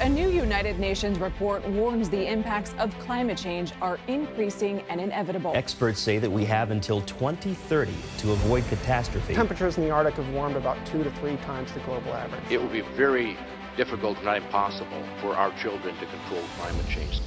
A new United Nations report warns the impacts of climate change are increasing and inevitable. Experts say that we have until 2030 to avoid catastrophe. Temperatures in the Arctic have warmed about two to three times the global average. It will be very difficult, if not impossible, for our children to control climate change.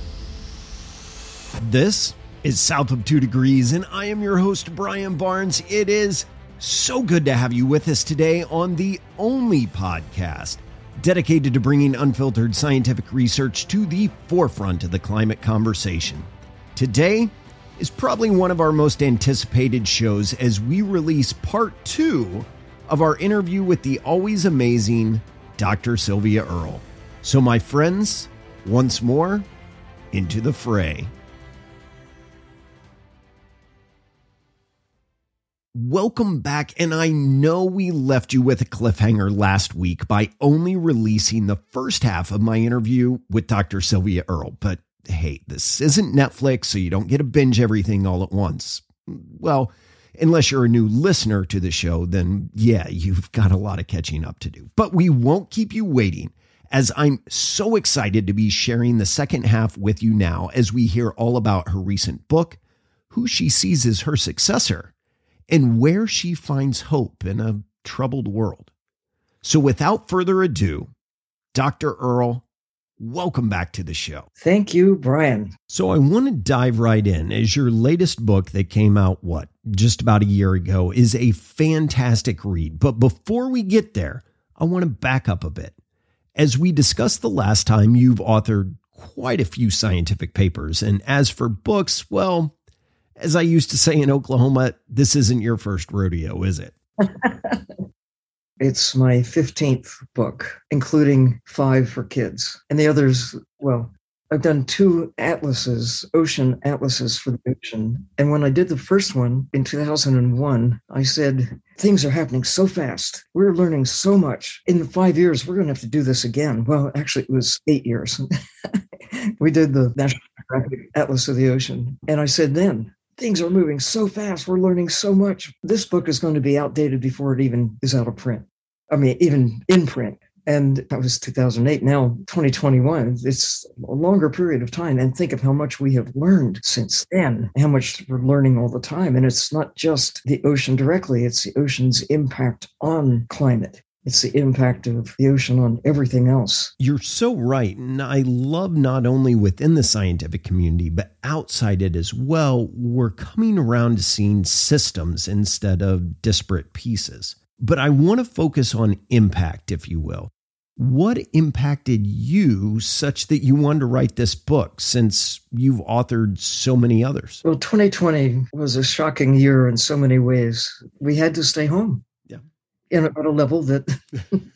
This is South of Two Degrees, and I am your host, Brian Barnes. It is so good to have you with us today on the only podcast dedicated to bringing unfiltered scientific research to the forefront of the climate conversation. Today is probably one of our most anticipated shows as we release part two of our interview with the always amazing Dr. Sylvia Earle. So, my friends, once more, into the fray. Welcome back. And I know we left you with a cliffhanger last week by only releasing the first half of my interview with Dr. Sylvia Earle. But hey, this isn't Netflix, so you don't get to binge everything all at once. Well, unless you're a new listener to the show, then yeah, you've got a lot of catching up to do. But we won't keep you waiting as I'm so excited to be sharing the second half with you now as we hear all about her recent book, who she sees as her successor and where she finds hope in a troubled world. So, without further ado, Dr. Earle, welcome back to the show. Thank you, Brian. So, I want to dive right in as your latest book that came out, what, just about a year ago, is a fantastic read. But before we get there, I want to back up a bit. As we discussed the last time, you've authored quite a few scientific papers. And as for books, well, as I used to say in Oklahoma, this isn't your first rodeo, is it? it's my 15th book, including five for kids. And the others, well, I've done two atlases, ocean atlases for the ocean. And when I did the first one in 2001, I said, things are happening so fast. We're learning so much. In five years, we're going to have to do this again. Well, actually, it was eight years. we did the National Atlas of the Ocean. And I said then, things are moving so fast. We're learning so much. This book is going to be outdated before it even is out of print. I mean, even in print. And that was 2008. Now, 2021, it's a longer period of time. And think of how much we have learned since then, how much we're learning all the time. And it's not just the ocean directly, it's the ocean's impact on climate. It's the impact of the ocean on everything else. You're so right. And I love not only within the scientific community, but outside it as well, we're coming around to seeing systems instead of disparate pieces. But I want to focus on impact, if you will. What impacted you such that you wanted to write this book since you've authored so many others? Well, 2020 was a shocking year in so many ways. We had to stay home in, at a level that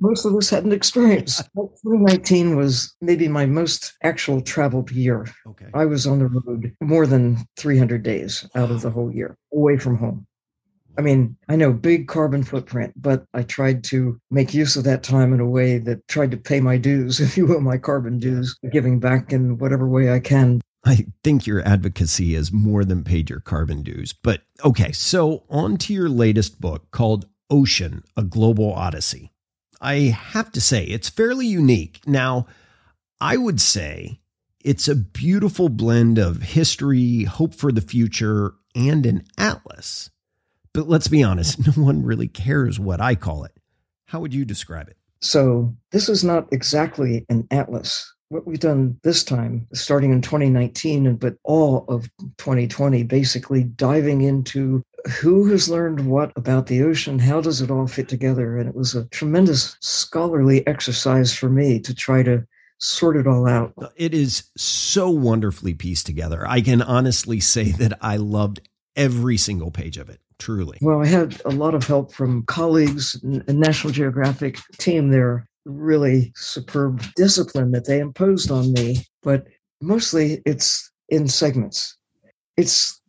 most of us hadn't experienced. 2019 was maybe my most actual traveled year. Okay. I was on the road more than 300 days out of the whole year, away from home. I mean, I know big carbon footprint, but I tried to make use of that time in a way that tried to pay my dues, if you will, my carbon dues, giving back in whatever way I can. I think your advocacy has more than paid your carbon dues. But okay, so on to your latest book called Ocean, A Global Odyssey. I have to say, it's fairly unique. Now, I would say it's a beautiful blend of history, hope for the future, and an atlas. But let's be honest, no one really cares what I call it. How would you describe it? So, this is not exactly an atlas. What we've done this time, starting in 2019, but all of 2020, basically diving into who has learned what about the ocean? How does it all fit together? And it was a tremendous scholarly exercise for me to try to sort it all out. It is so wonderfully pieced together. I can honestly say that I loved every single page of it. Truly. Well, I had a lot of help from colleagues, a National Geographic team there, really superb discipline that they imposed on me. But mostly it's in segments. It's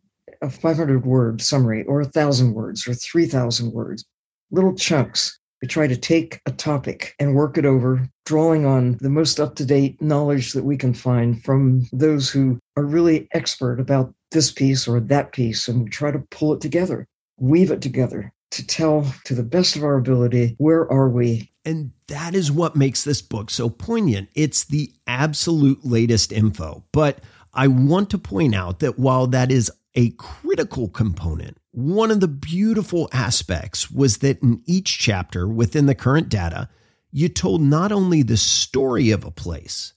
a 500 word summary or a thousand words or 3,000 words, little chunks. We try to take a topic and work it over, drawing on the most up to date knowledge that we can find from those who are really expert about this piece or that piece, and we try to pull it together, weave it together to tell to the best of our ability where are we And that is what makes this book so poignant. It's the absolute latest info. But I want to point out that while that is a critical component, one of the beautiful aspects was that in each chapter within the current data, you told not only the story of a place,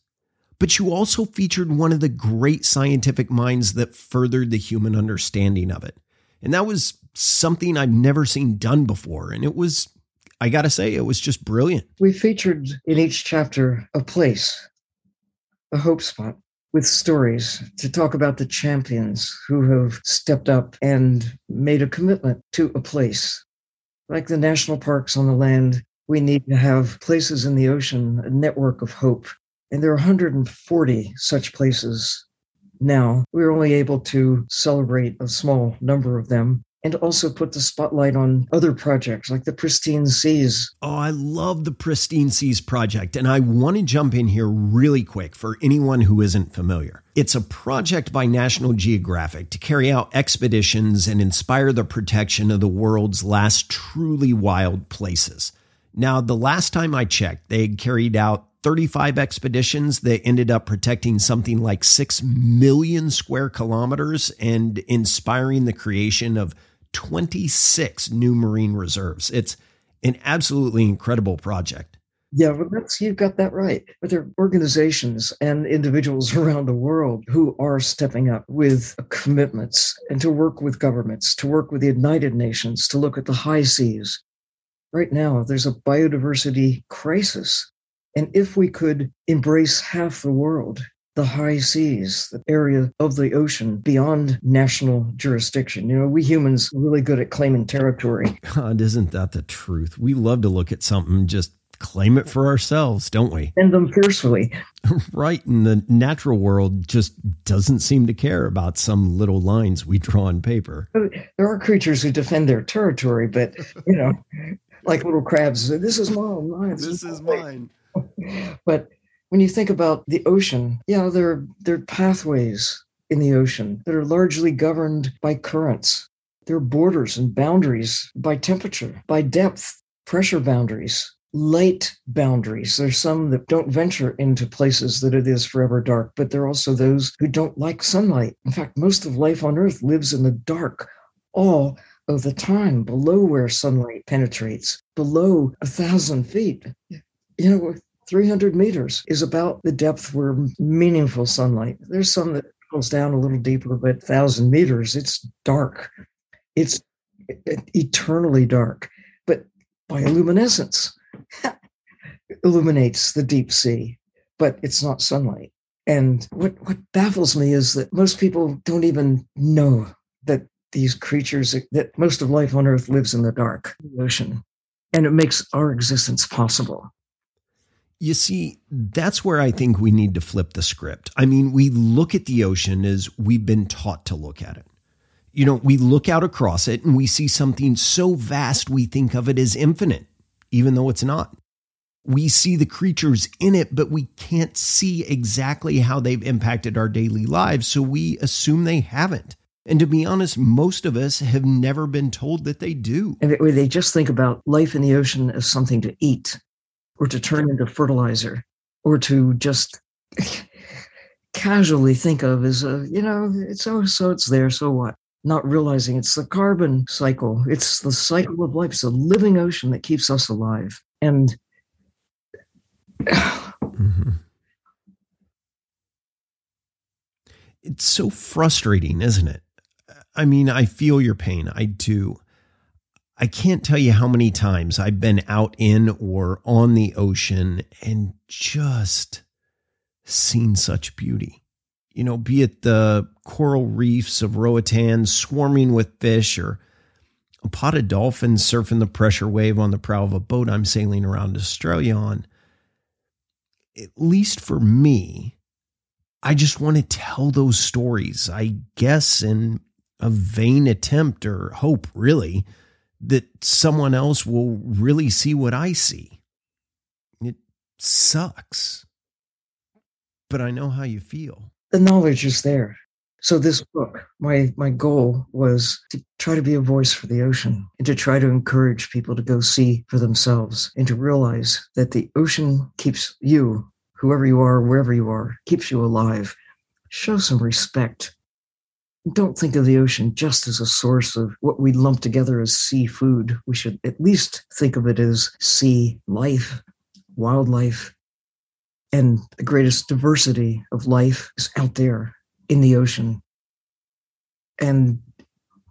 but you also featured one of the great scientific minds that furthered the human understanding of it. And that was something I've never seen done before. And it was, I got to say, it was just brilliant. We featured in each chapter a place, a hope spot with stories to talk about the champions who have stepped up and made a commitment to a place. Like the national parks on the land, we need to have places in the ocean, a network of hope. And there are 140 such places now. We're only able to celebrate a small number of them and also put the spotlight on other projects like the Pristine Seas. Oh, I love the Pristine Seas project. And I want to jump in here really quick for anyone who isn't familiar. It's a project by National Geographic to carry out expeditions and inspire the protection of the world's last truly wild places. Now, the last time I checked, they had carried out 35 expeditions that ended up protecting something like 6 million square kilometers and inspiring the creation of 26 new marine reserves. It's an absolutely incredible project. Yeah, that's you've got that right. But there are organizations and individuals around the world who are stepping up with commitments and to work with governments, to work with the United Nations, to look at the high seas. Right now, there's a biodiversity crisis. And if we could embrace half the world the high seas, the area of the ocean beyond national jurisdiction. You know, we humans are really good at claiming territory. God, isn't that the truth? We love to look at something, just claim it for ourselves, don't we? And them fiercely. right. And the natural world just doesn't seem to care about some little lines we draw on paper. There are creatures who defend their territory, but, you know, like little crabs, this is mine. mine this is mine. but when you think about the ocean, yeah, there, there are pathways in the ocean that are largely governed by currents. There are borders and boundaries by temperature, by depth, pressure boundaries, light boundaries. There's some that don't venture into places that it is forever dark, but there are also those who don't like sunlight. In fact, most of life on Earth lives in the dark all of the time, below where sunlight penetrates, below a thousand feet. You know, 300 meters is about the depth where meaningful sunlight. There's some that goes down a little deeper, but 1,000 meters, it's dark. It's eternally dark, but bioluminescence illuminates the deep sea, but it's not sunlight. And what, what baffles me is that most people don't even know that these creatures, that most of life on Earth lives in the dark ocean. And it makes our existence possible. You see, that's where I think we need to flip the script. I mean, we look at the ocean as we've been taught to look at it. You know, we look out across it and we see something so vast we think of it as infinite, even though it's not. We see the creatures in it, but we can't see exactly how they've impacted our daily lives, so we assume they haven't. And to be honest, most of us have never been told that they do. They just think about life in the ocean as something to eat or to turn into fertilizer or to just casually think of as a, you know, it's oh, so it's there, so what? Not realizing it's the carbon cycle, it's the cycle of life, it's a living ocean that keeps us alive. And mm-hmm. it's so frustrating, isn't it? I mean, I feel your pain. I do. I can't tell you how many times I've been out in or on the ocean and just seen such beauty. You know, be it the coral reefs of Roatan swarming with fish or a pot of dolphins surfing the pressure wave on the prow of a boat I'm sailing around Australia on. At least for me, I just want to tell those stories, I guess, in a vain attempt or hope, really that someone else will really see what I see. It sucks. But I know how you feel. The knowledge is there. So this book, my my goal was to try to be a voice for the ocean and to try to encourage people to go see for themselves and to realize that the ocean keeps you, whoever you are, wherever you are, keeps you alive. Show some respect. Don't think of the ocean just as a source of what we lump together as seafood. We should at least think of it as sea life, wildlife, and the greatest diversity of life is out there in the ocean. And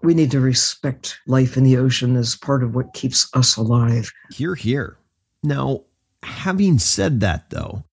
we need to respect life in the ocean as part of what keeps us alive. Hear, hear. Now, having said that, though,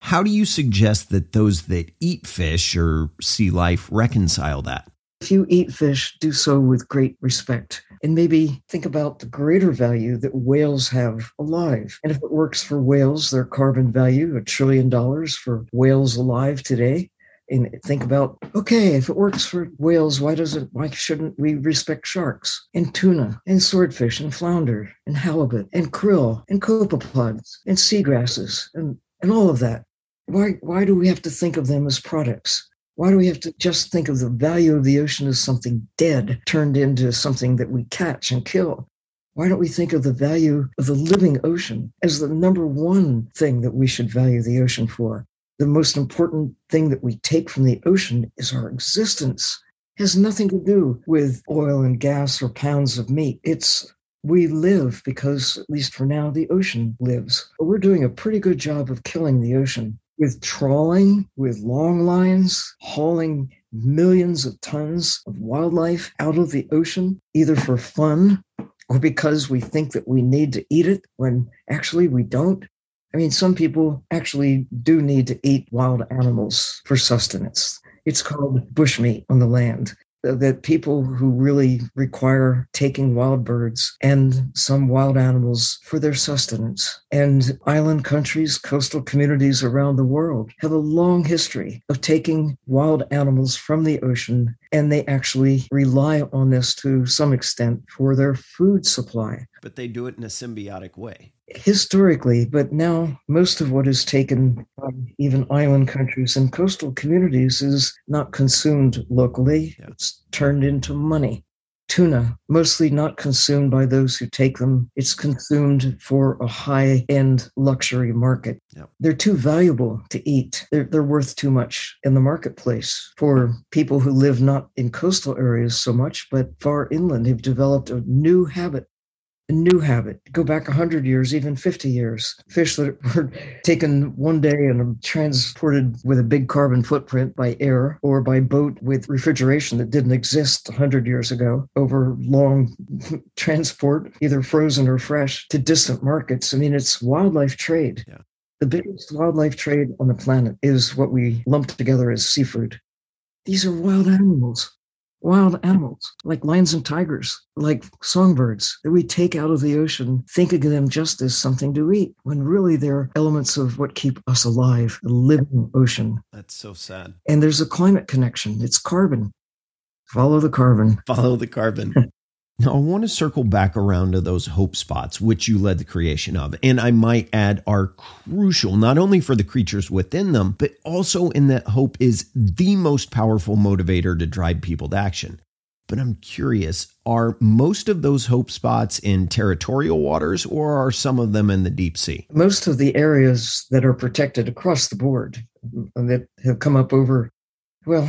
how do you suggest that those that eat fish or sea life reconcile that? If you eat fish, do so with great respect. And maybe think about the greater value that whales have alive. And if it works for whales, their carbon value, a trillion dollars for whales alive today, and think about okay if it works for whales why doesn't why shouldn't we respect sharks? And tuna and swordfish and flounder and halibut and krill and copepods and seagrasses and and all of that. Why why do we have to think of them as products why do we have to just think of the value of the ocean as something dead turned into something that we catch and kill why don't we think of the value of the living ocean as the number one thing that we should value the ocean for the most important thing that we take from the ocean is our existence. It has nothing to do with oil and gas or pounds of meat. It's we live because, at least for now, the ocean lives. But we're doing a pretty good job of killing the ocean with trawling, with long lines, hauling millions of tons of wildlife out of the ocean, either for fun or because we think that we need to eat it when actually we don't. I mean, some people actually do need to eat wild animals for sustenance. It's called bushmeat on the land. That people who really require taking wild birds and some wild animals for their sustenance. And island countries, coastal communities around the world have a long history of taking wild animals from the ocean, and they actually rely on this to some extent for their food supply. But they do it in a symbiotic way historically, but now most of what is taken from even island countries and coastal communities is not consumed locally. Yeah. It's turned into money. Tuna, mostly not consumed by those who take them. It's consumed for a high end luxury market. They're too valuable to eat. They're, they're worth too much in the marketplace for people who live not in coastal areas so much, but far inland have developed a new habit new habit. Go back 100 years, even 50 years. Fish that were taken one day and transported with a big carbon footprint by air or by boat with refrigeration that didn't exist 100 years ago over long transport, either frozen or fresh, to distant markets. I mean, it's wildlife trade. Yeah. The biggest wildlife trade on the planet is what we lump together as seafood. These are wild animals wild animals like lions and tigers, like songbirds that we take out of the ocean, thinking of them just as something to eat, when really they're elements of what keep us alive, the living ocean. That's so sad. And there's a climate connection. It's carbon. Follow the carbon. Follow the carbon. Now, I want to circle back around to those hope spots, which you led the creation of. And I might add are crucial, not only for the creatures within them, but also in that hope is the most powerful motivator to drive people to action. But I'm curious are most of those hope spots in territorial waters or are some of them in the deep sea? Most of the areas that are protected across the board that have come up over, well,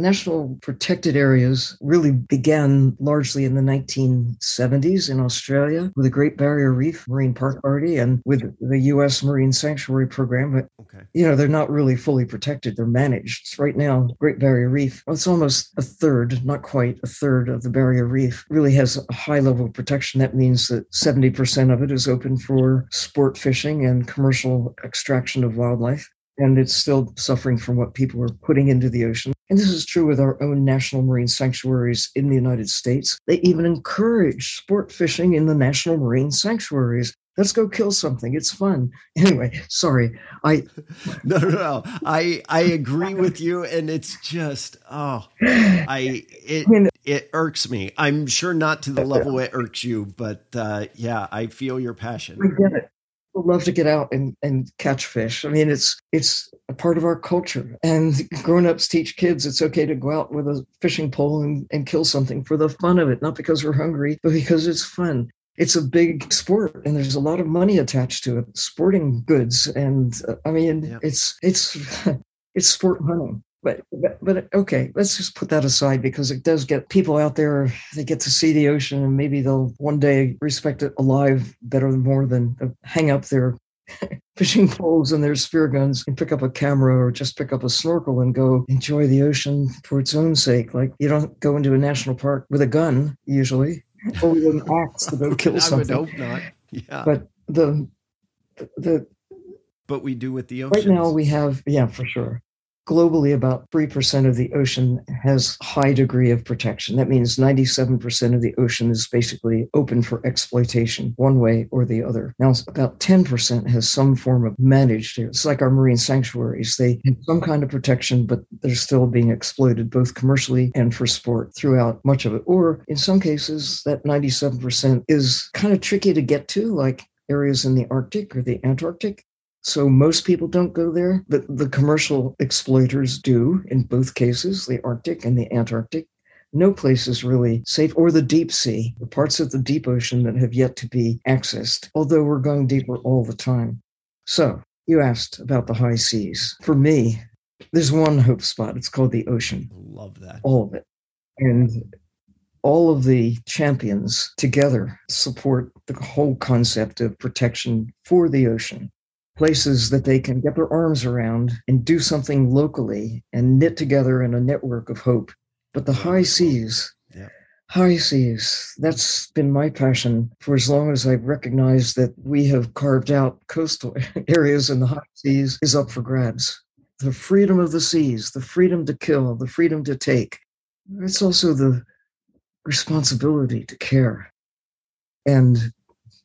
National protected areas really began largely in the 1970s in Australia with the Great Barrier Reef Marine Park Party and with the U.S. Marine Sanctuary Program. But, okay. you know, they're not really fully protected, they're managed. Right now, Great Barrier Reef, well, it's almost a third, not quite a third of the Barrier Reef, really has a high level of protection. That means that 70% of it is open for sport fishing and commercial extraction of wildlife and it's still suffering from what people are putting into the ocean. And this is true with our own national marine sanctuaries in the United States. They even encourage sport fishing in the national marine sanctuaries. Let's go kill something. It's fun. Anyway, sorry. I No, no, no. I I agree with you and it's just oh I it I mean, it irks me. I'm sure not to the level it irks you, but uh yeah, I feel your passion. I get it love to get out and, and catch fish. I mean, it's it's a part of our culture. And grown-ups teach kids it's okay to go out with a fishing pole and, and kill something for the fun of it, not because we're hungry, but because it's fun. It's a big sport and there's a lot of money attached to it, sporting goods. And uh, I mean, yeah. it's it's it's sport hunting. But, but, but okay, let's just put that aside because it does get people out there. They get to see the ocean, and maybe they'll one day respect it alive better more than uh, hang up their fishing poles and their spear guns and pick up a camera or just pick up a snorkel and go enjoy the ocean for its own sake. Like you don't go into a national park with a gun usually, or with an axe to go kill something. I would hope not. Yeah, but the the but we do with the ocean. Right now we have yeah for sure globally about 3% of the ocean has high degree of protection. That means 97% of the ocean is basically open for exploitation one way or the other. Now about 10% has some form of managed it's like our marine sanctuaries. They have some kind of protection but they're still being exploited both commercially and for sport throughout much of it. Or in some cases that 97% is kind of tricky to get to like areas in the arctic or the antarctic so most people don't go there, but the commercial exploiters do in both cases, the Arctic and the Antarctic. No place is really safe, or the deep sea, the parts of the deep ocean that have yet to be accessed, although we're going deeper all the time. So you asked about the high seas. For me, there's one hope spot. It's called the ocean. Love that. All of it. And all of the champions together support the whole concept of protection for the ocean places that they can get their arms around and do something locally and knit together in a network of hope. But the high seas, yeah. high seas, that's been my passion for as long as I've recognized that we have carved out coastal areas and the high seas is up for grabs. The freedom of the seas, the freedom to kill, the freedom to take. It's also the responsibility to care. And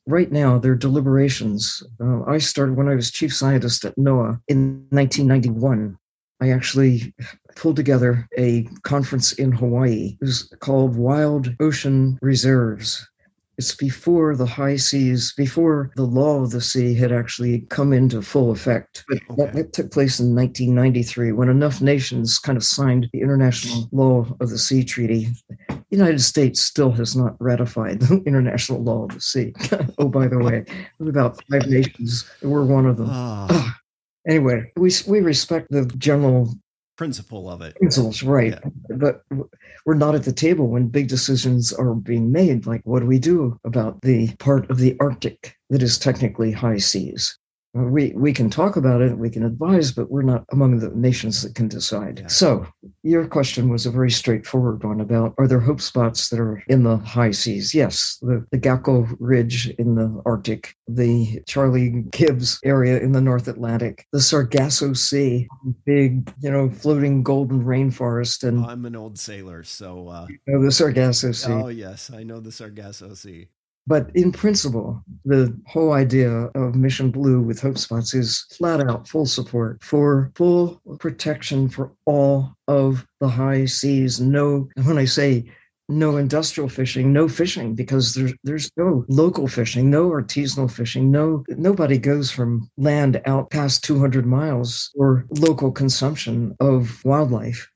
right now, their deliberations. Uh, I started when I was chief scientist at NOAA in 1991. I actually pulled together a conference in Hawaii. It was called Wild Ocean Reserves. It's before the high seas, before the law of the sea had actually come into full effect. But okay. that, that, took place in 1993 when enough nations kind of signed the International Law of the Sea Treaty. The United States still has not ratified the International Law of the Sea. oh, by the way, about five nations. We're one of them. Oh. Anyway, we, we respect the general principle of it. Principles, right. Yeah. But we're not at the table when big decisions are being made. Like, what do we do about the part of the Arctic that is technically high seas? We we can talk about it, we can advise, but we're not among the nations that can decide. Yeah. So your question was a very straightforward one about are there hope spots that are in the high seas? Yes, the, the Gakkel Ridge in the Arctic, the Charlie Gibbs area in the North Atlantic, the Sargasso Sea, big, you know, floating golden rainforest. And I'm an old sailor, so uh, you know, the Sargasso Sea. Oh yes, I know the Sargasso Sea. But in principle, the whole idea of Mission Blue with Hope Spots is flat out full support for full protection for all of the high seas. No, when I say no industrial fishing, no fishing because there's there's no local fishing, no artisanal fishing, no nobody goes from land out past 200 miles for local consumption of wildlife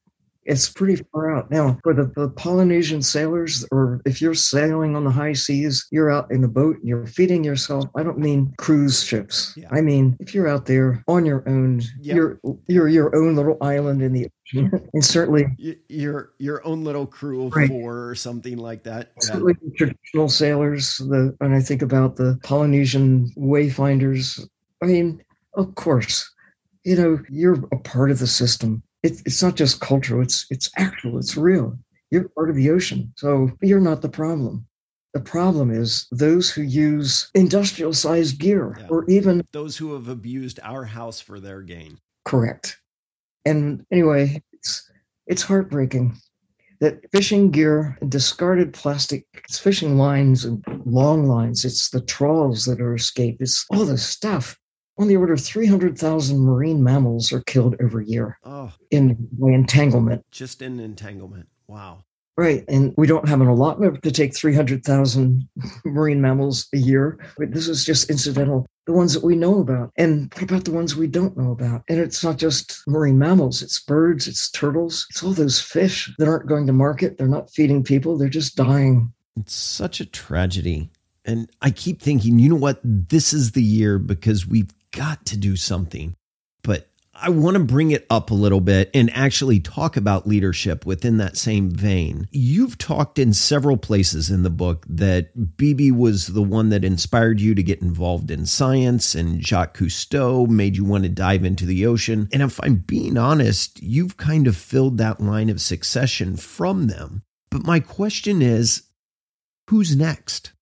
it's pretty far out. Now, for the, the, Polynesian sailors, or if you're sailing on the high seas, you're out in the boat and you're feeding yourself. I don't mean cruise ships. Yeah. I mean, if you're out there on your own, yep. you're, you're your own little island in the ocean. and certainly your your own little crew of right. four or something like that. Certainly yeah. traditional sailors, the when I think about the Polynesian wayfinders, I mean, of course, you know, you're a part of the system it's it's not just cultural, it's it's actual, it's real. You're part of the ocean. So you're not the problem. The problem is those who use industrial sized gear yeah. or even those who have abused our house for their gain. Correct. And anyway, it's it's heartbreaking that fishing gear and discarded plastic, it's fishing lines and long lines, it's the trawls that are escaped, it's all this stuff on the order of 300,000 marine mammals are killed every year oh. in entanglement. Just in entanglement. Wow. Right. And we don't have an allotment to take 300,000 marine mammals a year. But This is just incidental, the ones that we know about. And what about the ones we don't know about? And it's not just marine mammals, it's birds, it's turtles, it's all those fish that aren't going to market. They're not feeding people, they're just dying. It's such a tragedy. And I keep thinking, you know what? This is the year because we've got to do something. But I want to bring it up a little bit and actually talk about leadership within that same vein. You've talked in several places in the book that Beebe was the one that inspired you to get involved in science, and Jacques Cousteau made you want to dive into the ocean. And if I'm being honest, you've kind of filled that line of succession from them. But my question is who's next?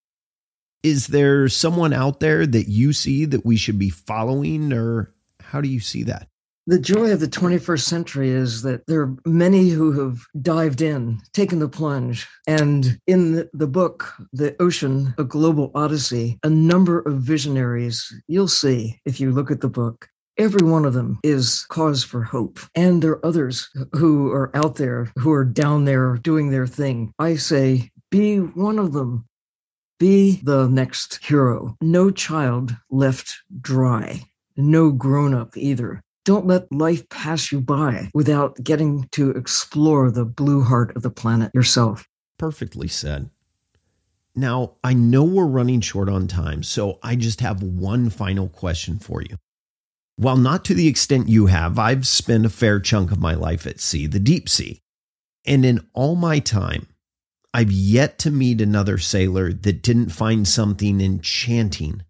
Is there someone out there that you see that we should be following, or how do you see that? The joy of the 21st century is that there are many who have dived in, taken the plunge. And in the book, The Ocean, A Global Odyssey, a number of visionaries you'll see if you look at the book. Every one of them is cause for hope. And there are others who are out there, who are down there doing their thing. I say, be one of them. Be the next hero. No child left dry. No grown up either. Don't let life pass you by without getting to explore the blue heart of the planet yourself. Perfectly said. Now, I know we're running short on time, so I just have one final question for you. While not to the extent you have, I've spent a fair chunk of my life at sea, the deep sea. And in all my time, I've yet to meet another sailor that didn't find something enchanting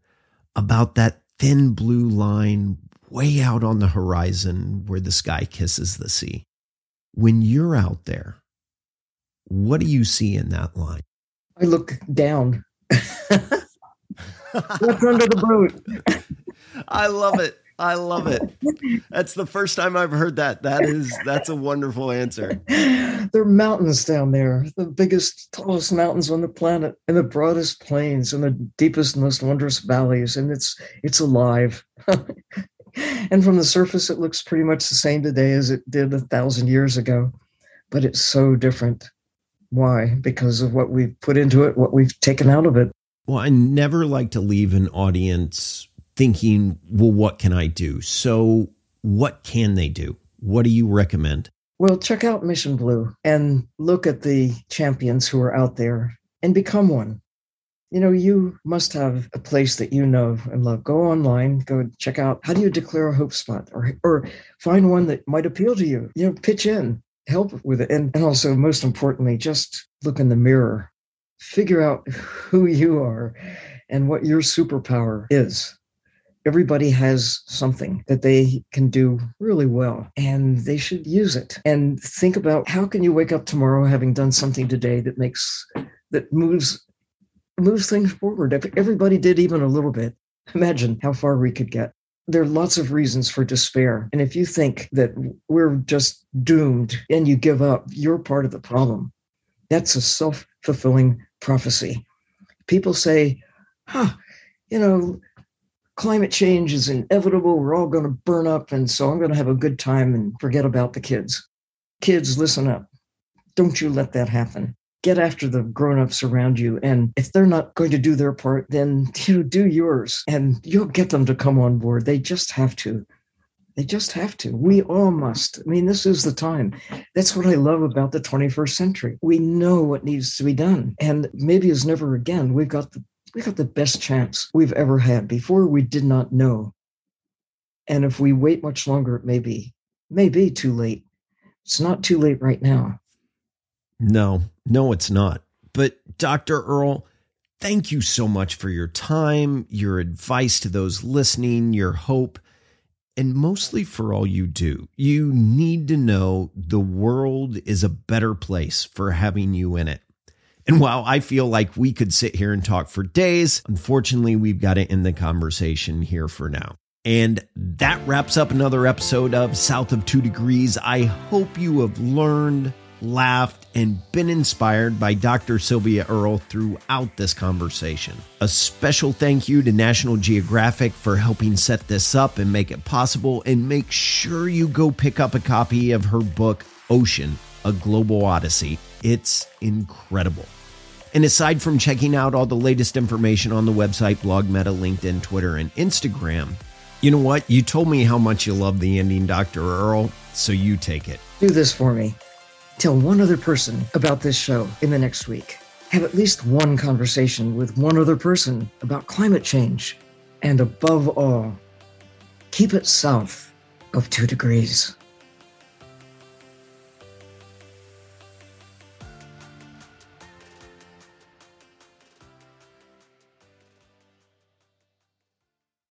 about that thin blue line way out on the horizon where the sky kisses the sea. When you're out there, what do you see in that line? I look down. What's under the boat? I love it. I love it. That's the first time I've heard that. That is that's a wonderful answer. There are mountains down there, the biggest, tallest mountains on the planet, and the broadest plains, and the deepest, most wondrous valleys, and it's it's alive. and from the surface, it looks pretty much the same today as it did a thousand years ago, but it's so different. Why? Because of what we've put into it, what we've taken out of it. Well, I never like to leave an audience thinking, well, what can I do? So, what can they do? What do you recommend? Well, check out Mission Blue and look at the champions who are out there and become one you know, you must have a place that you know and love. Go online, go check out how do you declare a hope spot or or find one that might appeal to you. You know, pitch in, help with it. And, and also most importantly, just look in the mirror. Figure out who you are and what your superpower is. Everybody has something that they can do really well and they should use it. And think about how can you wake up tomorrow having done something today that makes that moves moves things forward. If everybody did even a little bit, imagine how far we could get. There are lots of reasons for despair. And if you think that we're just doomed and you give up, you're part of the problem. That's a self fulfilling prophecy. People say, huh, you know, climate change is inevitable. We're all going to burn up. And so I'm going to have a good time and forget about the kids. Kids, listen up. Don't you let that happen get after the grown-ups around you and if they're not going to do their part then you know do yours and you'll get them to come on board they just have to they just have to we all must i mean this is the time that's what i love about the 21st century we know what needs to be done and maybe as never again we've got the we got the best chance we've ever had before we did not know and if we wait much longer it may be may be too late it's not too late right now no, no, it's not. But Dr. Earle, thank you so much for your time, your advice to those listening, your hope, and mostly for all you do. You need to know the world is a better place for having you in it. And while I feel like we could sit here and talk for days, unfortunately, we've got to end the conversation here for now. And that wraps up another episode of South of Two Degrees. I hope you have learned laughed, and been inspired by Dr. Sylvia Earle throughout this conversation. A special thank you to National Geographic for helping set this up and make it possible. And make sure you go pick up a copy of her book, Ocean, A Global Odyssey. It's incredible. And aside from checking out all the latest information on the website, blog, Meta, LinkedIn, Twitter, and Instagram, you know what? You told me how much you love the ending, Dr. Earle, so you take it. Do this for me. Tell one other person about this show in the next week. Have at least one conversation with one other person about climate change. And above all, keep it south of two degrees.